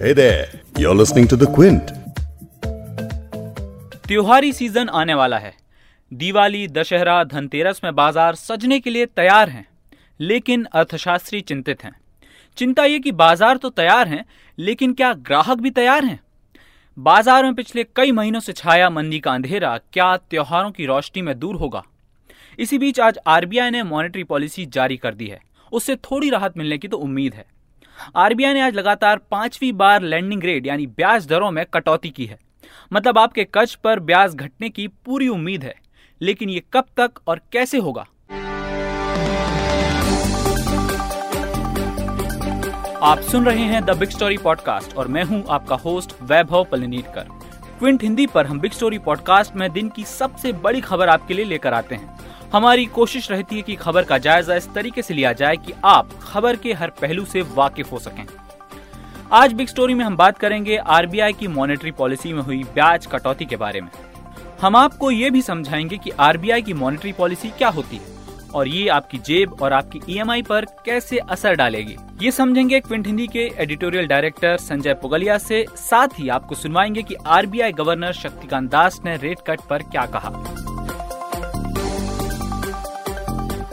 Hey there, you're listening to The Quint. त्योहारी season आने वाला है। दिवाली दशहरा धनतेरस में बाज़ार सजने के लिए तैयार हैं लेकिन अर्थशास्त्री चिंतित हैं। चिंता ये कि बाज़ार तो तैयार हैं लेकिन क्या ग्राहक भी तैयार हैं? बाज़ार में पिछले कई महीनों से छाया मंदी का अंधेरा क्या त्योहारों की रोशनी में दूर होगा? इसी बीच आज आरबीआई ने मॉनेटरी पॉलिसी जारी कर दी है। उससे थोड़ी राहत मिलने की तो उम्मीद है। आरबीआई ने आज लगातार पांचवी बार लैंडिंग रेट यानी ब्याज दरों में कटौती की है। मतलब आपके कर्ज पर ब्याज घटने की पूरी उम्मीद है, लेकिन ये कब तक और कैसे होगा? आप सुन रहे हैं द बिग स्टोरी पॉडकास्ट, और मैं हूँ आपका होस्ट वैभव पलनीटकर क्विंट हिंदी पर हम बिग स्टोरी पॉडकास्ट में दिन की सबसे बड़ी खबर आपके लिए लेकर आते हैं। हमारी कोशिश रहती है कि खबर का जायजा इस तरीके से लिया जाए कि आप खबर के हर पहलू से वाकिफ हो सकें। आज बिग स्टोरी में हम बात करेंगे आरबीआई की मॉनेटरी पॉलिसी में हुई ब्याज कटौती के बारे में। हम आपको ये भी समझाएँगे कि आरबीआई की मॉनेटरी पॉलिसी क्या होती है और ये आपकी जेब और आपकी ईएमआई पर कैसे असर डालेगी। ये समझेंगे क्विंट हिंदी के एडिटोरियल डायरेक्टर संजय पुगलिया से। साथ ही आपको सुनवाएँगे कि आरबीआई गवर्नर शक्तिकांत दास ने रेट कट पर क्या कहा।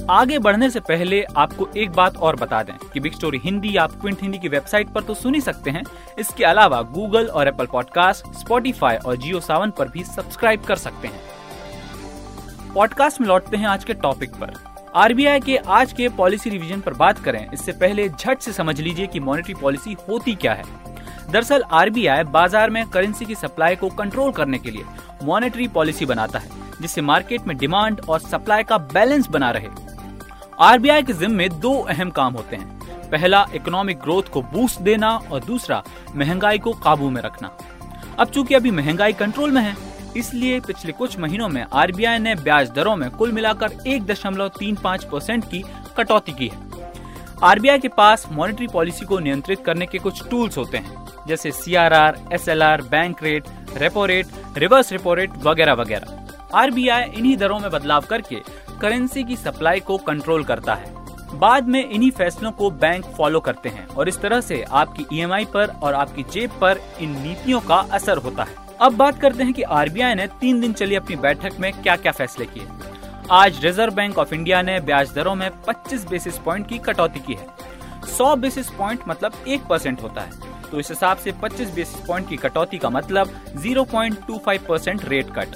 आगे बढ़ने से पहले आपको एक बात और बता दें कि बिग स्टोरी हिंदी आप क्विंट हिंदी की वेबसाइट पर तो सुन ही सकते हैं। इसके अलावा गूगल और एप्पल पॉडकास्ट स्पॉटिफाई और जियो सावन पर भी सब्सक्राइब कर सकते हैं। पॉडकास्ट में लौटते हैं आज के टॉपिक पर। आरबीआई के आज के पॉलिसी रिवीजन पर बात करें। इससे पहले झट से समझ लीजिए कि मॉनेटरी पॉलिसी होती क्या है। दरअसल आरबीआई बाज़ार में करेंसी की सप्लाई को कंट्रोल करने के लिए मॉनेटरी पॉलिसी बनाता है, जिससे मार्केट में डिमांड और सप्लाई का बैलेंस बना रहे। आरबीआई के जिम्मे दो अहम काम होते हैं। पहला इकोनॉमिक ग्रोथ को बूस्ट देना और दूसरा, महँगाई को काबू में रखना। अब चूँकि अभी महँगाई कंट्रोल में है, इसलिए पिछले कुछ महीनों में आरबीआई ने ब्याज दरों में कुल मिलाकर एक दशमलव तीन पाँच परसेंट की कटौती की है। आरबीआई के पास मॉनेटरी पॉलिसी को नियंत्रित करने के कुछ टूल्स होते हैं, जैसे C R R S L R bank rate repo rate reverse repo rate वगैरह वगैरह। आरबीआई इन्हीं दरों में बदलाव करके करेंसी की सप्लाई को कंट्रोल करता है। बाद में इन्हीं फैसलों को बैंक फॉलो करते हैं और इस तरह से आपकी ईएमआई पर और आपकी जेब पर इन नीतियों का असर होता है। अब बात करते हैं कि आरबीआई ने तीन दिन चली अपनी बैठक में क्या क्या फैसले किए। आज रिज़र्व बैंक ऑफ़ इंडिया ने ब्याज दरों में 25 बेसिस पॉइंट की कटौती की है। 100 बेसिस पॉइंट मतलब एक परसेंट होता है। तो इस हिसाब से 25 बेसिस पॉइंट की कटौती का मतलब 0.25 परसेंट रेट कट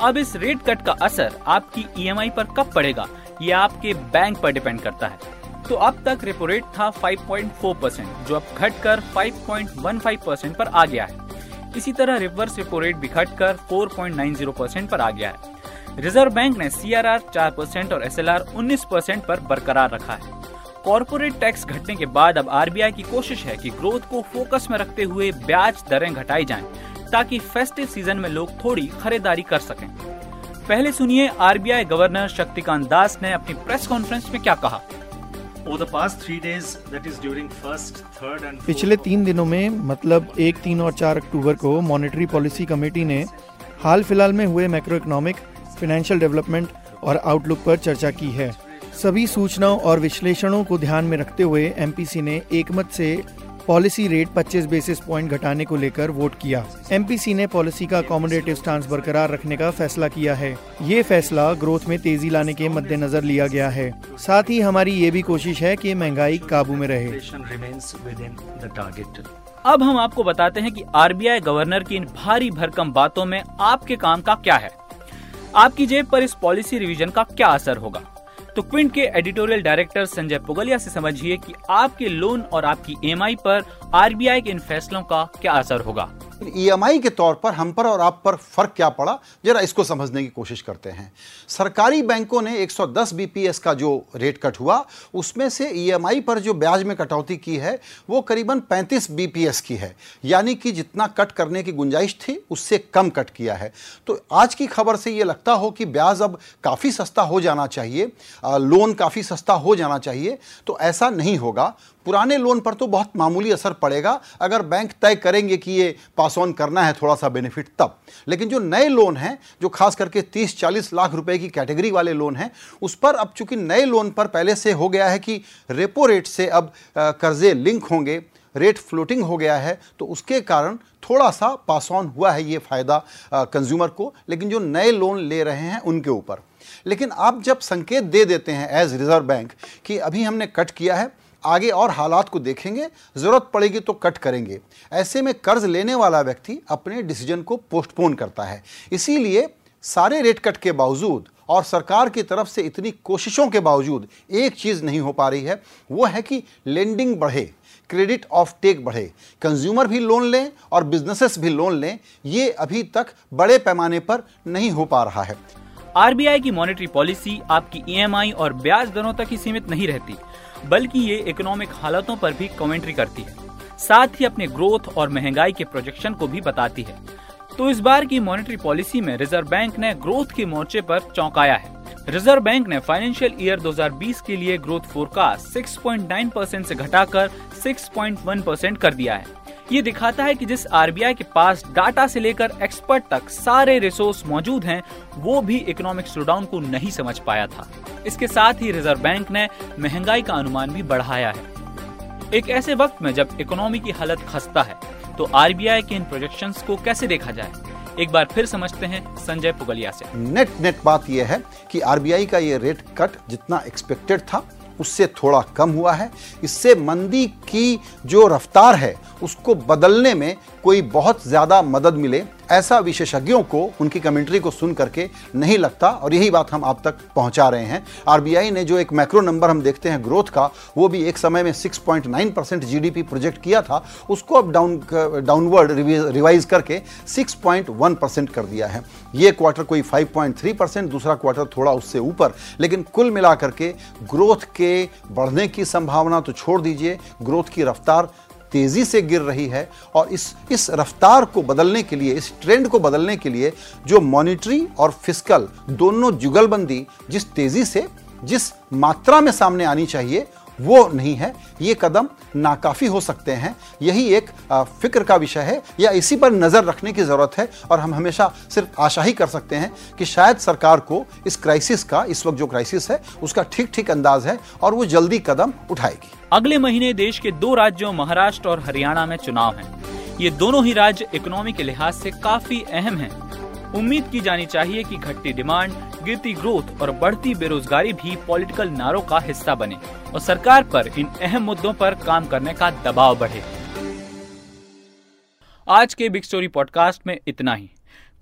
अब इस रेट कट का असर आपकी ईएमआई पर कब पड़ेगा, ये आपके बैंक पर डिपेंड करता है। तो अब तक रेपो रेट था 5.4 परसेंट जो अब घटकर 5.15 परसेंट पर आ गया है। इसी तरह रिवर्स रेपो रेट भी घटकर 4.90 परसेंट पर आ गया है। रिज़र्व बैंक ने सी आर आर चार परसेंट और एस एल आर उन्नीस परसेंट पर बरकरार रखा है। कॉरपोरेट टैक्स घटने के बाद अब आरबीआई की कोशिश है कि ग्रोथ को फोकस में रखते हुए ब्याज दरें घटाई जाएँ। ताकि फेस्टिव सीज़न में लोग थोड़ी खरीदारी कर सकें। पहले सुनिए आरबीआई गवर्नर शक्तिकांत दास ने अपनी प्रेस कॉन्फ्रेंस में क्या कहा। पिछले तीन दिनों में मतलब एक तीन और चार अक्टूबर को मॉनेटरी पॉलिसी कमेटी ने हाल फ़िलहाल में हुए मैक्रो इकोनॉमिक फाइनेंशियल डेवलपमेंट और आउटलुक पर चर्चा की है। सभी सूचनाओं और विश्लेषणों को ध्यान में रखते हुए एमपीसी ने एकमत से पॉलिसी रेट 25 बेसिस पॉइंट घटाने को लेकर वोट किया। एमपीसी ने पॉलिसी का अकोमोडेटिव स्टांस बरकरार रखने का फैसला किया है। ये फैसला ग्रोथ में तेज़ी लाने के मद्देनजर लिया गया है। साथ ही हमारी ये भी कोशिश है कि महँगाई काबू में रहे। अब हम आपको बताते हैं कि आरबीआई गवर्नर की इन भारी भरकम बातों में आपके काम का क्या है। आपकी जेब पर इस पॉलिसी रिवीजन का क्या असर होगा? तो क्विंट के एडिटोरियल डायरेक्टर संजय पुगलिया से समझिए कि आपके लोन और आपकी ईएमआई पर आरबीआई के इन फैसलों का क्या असर होगा। ईएमआई के तौर पर हम पर और आप पर फ़र्क क्या पड़ा? जरा इसको समझने की कोशिश करते हैं। सरकारी बैंकों ने 110 बीपीएस का जो रेट कट हुआ, उसमें से ईएमआई पर जो ब्याज में कटौती की है, वो करीबन 35 बीपीएस की है। यानी कि जितना कट करने की गुंजाइश थी, उससे कम कट किया है। तो आज की खबर से ये लगता हो कि ब्याज अब काफ़ी सस्ता हो जाना चाहिए लोन काफ़ी सस्ता हो जाना चाहिए तो ऐसा नहीं होगा। पुराने लोन पर तो बहुत मामूली असर पड़ेगा। अगर बैंक तय करेंगे कि ये पास ऑन करना है थोड़ा सा बेनिफिट तब। लेकिन जो नए लोन हैं, जो खास करके 30-40 लाख रुपए की कैटेगरी वाले लोन हैं, उस पर अब चूँकि नए लोन पर पहले से हो गया है कि रेपो रेट से अब कर्जे लिंक होंगे रेट फ्लोटिंग हो गया है तो उसके कारण थोड़ा सा पास ऑन हुआ है ये फ़ायदा कंज्यूमर को, लेकिन जो नए लोन ले रहे हैं उनके ऊपर। लेकिन आप जब संकेत दे देते हैं एज रिज़र्व बैंक कि अभी हमने कट किया है आगे और हालात को देखेंगे, ज़रूरत पड़ेगी तो कट करेंगे। ऐसे में कर्ज लेने वाला व्यक्ति अपने डिसीज़न को पोस्टपोन करता है। इसीलिए सारे रेट कट के बावजूद और सरकार की तरफ़ से इतनी कोशिशों के बावजूद एक चीज़ नहीं हो पा रही है, वो है कि लेंडिंग बढ़े क्रेडिट ऑफ़ टेक बढ़े कंज्यूमर भी लोन लें और बिजनेसेस भी लोन लें, ये अभी तक बड़े पैमाने पर नहीं हो पा रहा है। आरबीआई की मॉनेटरी पॉलिसी आपकी ईएमआई और ब्याज दरों तक ही सीमित नहीं रहती। बल्कि ये इकोनॉमिक हालतों पर भी कमेंट्री करती है। साथ ही अपने ग्रोथ और महँगाई के प्रोजेक्शन को भी बताती है। तो इस बार की मॉनेटरी पॉलिसी में रिज़र्व बैंक ने ग्रोथ के मोर्चे पर चौंकाया है। रिज़र्व बैंक ने फाइनेंशियल ईयर 2020 के लिए ग्रोथ फोरकास्ट 6.9 परसेंट ऐसी घटाकर 6.1 परसेंट कर दिया है। ये दिखाता है कि जिस आरबीआई के पास डाटा से लेकर एक्सपर्ट तक सारे रिसोर्स मौजूद हैं, वो भी इकोनॉमिक स्लोडाउन को नहीं समझ पाया था। इसके साथ ही रिज़र्व बैंक ने महँगाई का अनुमान भी बढ़ाया है। एक ऐसे वक्त में जब इकोनॉमी की हालत खस्ता है तो आरबीआई के इन प्रोजेक्शन को कैसे देखा जाए? एक बार फिर समझते हैं संजय पुगलिया से। नेट नेट बात यह है कि आरबीआई का ये रेट कट जितना एक्सपेक्टेड था उससे थोड़ा कम हुआ है। इससे मंदी की जो रफ्तार है उसको बदलने में कोई बहुत ज़्यादा मदद मिले, ऐसा विशेषज्ञों को, उनकी कमेंट्री को सुन करके नहीं लगता, और यही बात हम आप तक पहुँचा रहे हैं। आरबीआई ने जो एक मैक्रो नंबर हम देखते हैं ग्रोथ का, वो भी एक समय में 6.9 परसेंट जीडीपी प्रोजेक्ट किया था, उसको अब डाउन डाउनवर्ड रिवाइज करके 6.1 परसेंट कर दिया है। ये क्वार्टर कोई 5.3 परसेंट दूसरा क्वार्टर थोड़ा उससे ऊपर, लेकिन कुल मिलाकर के ग्रोथ के बढ़ने की संभावना तो छोड़ दीजिए ग्रोथ की रफ्तार तेज़ी से गिर रही है और इस इस रफ्तार को बदलने के लिए, इस ट्रेंड को बदलने के लिए जो मॉनिटरी और फ़िज़िकल दोनों जुगलबंदी जिस तेज़ी से, जिस मात्रा में सामने आनी चाहिए वो नहीं है ये कदम नाकाफ़ी हो सकते हैं यही एक फ़िक्र का विषय है या इसी पर नज़र रखने की ज़रूरत है और हम हमेशा सिर्फ़ आशा ही कर सकते हैं कि शायद सरकार को इस क्राइसिस का, इस वक्त जो क्राइसिस है, उसका ठीक ठीक अंदाज है और वो जल्दी कदम उठाएगी अगले महीने देश के दो राज्यों, महाराष्ट्र और हरियाणा में चुनाव हैं। ये दोनों ही राज्य इकोनॉमी के लिहाज से काफ़ी अहम हैं। उम्मीद की जानी चाहिए कि घटती डिमांड, गिरती ग्रोथ और बढ़ती बेरोजगारी भी पॉलिटिकल नारों का हिस्सा बने और सरकार पर इन अहम मुद्दों पर काम करने का दबाव बढ़े। आज के बिग स्टोरी पॉडकास्ट में इतना ही।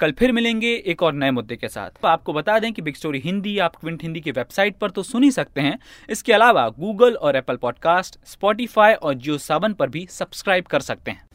कल फिर मिलेंगे एक और नए मुद्दे के साथ। आपको बता दें कि बिग स्टोरी हिंदी, आप क्विंट हिंदी की वेबसाइट पर तो सुन ही सकते हैं। इसके अलावा गूगल और एप्पल पॉडकास्ट स्पॉटिफाई और जियो सावन पर भी सब्सक्राइब कर सकते हैं।